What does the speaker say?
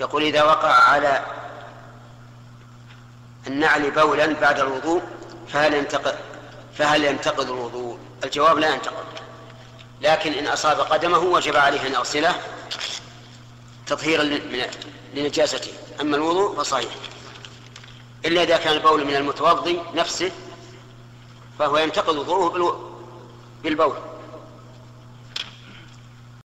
يقول إذا وقع على النعل بولا بعد الوضوء فهل ينتقض فهل ينتقض الوضوء؟ الجواب لا ينتقض لكن إن أصاب قدمه وجب عليه أن يغسله تطهيرا لنجاسته. أما الوضوء فصحيح. إلا إذا كان البول من المتوضي نفسه فهو ينتقض وضوءه بالبول.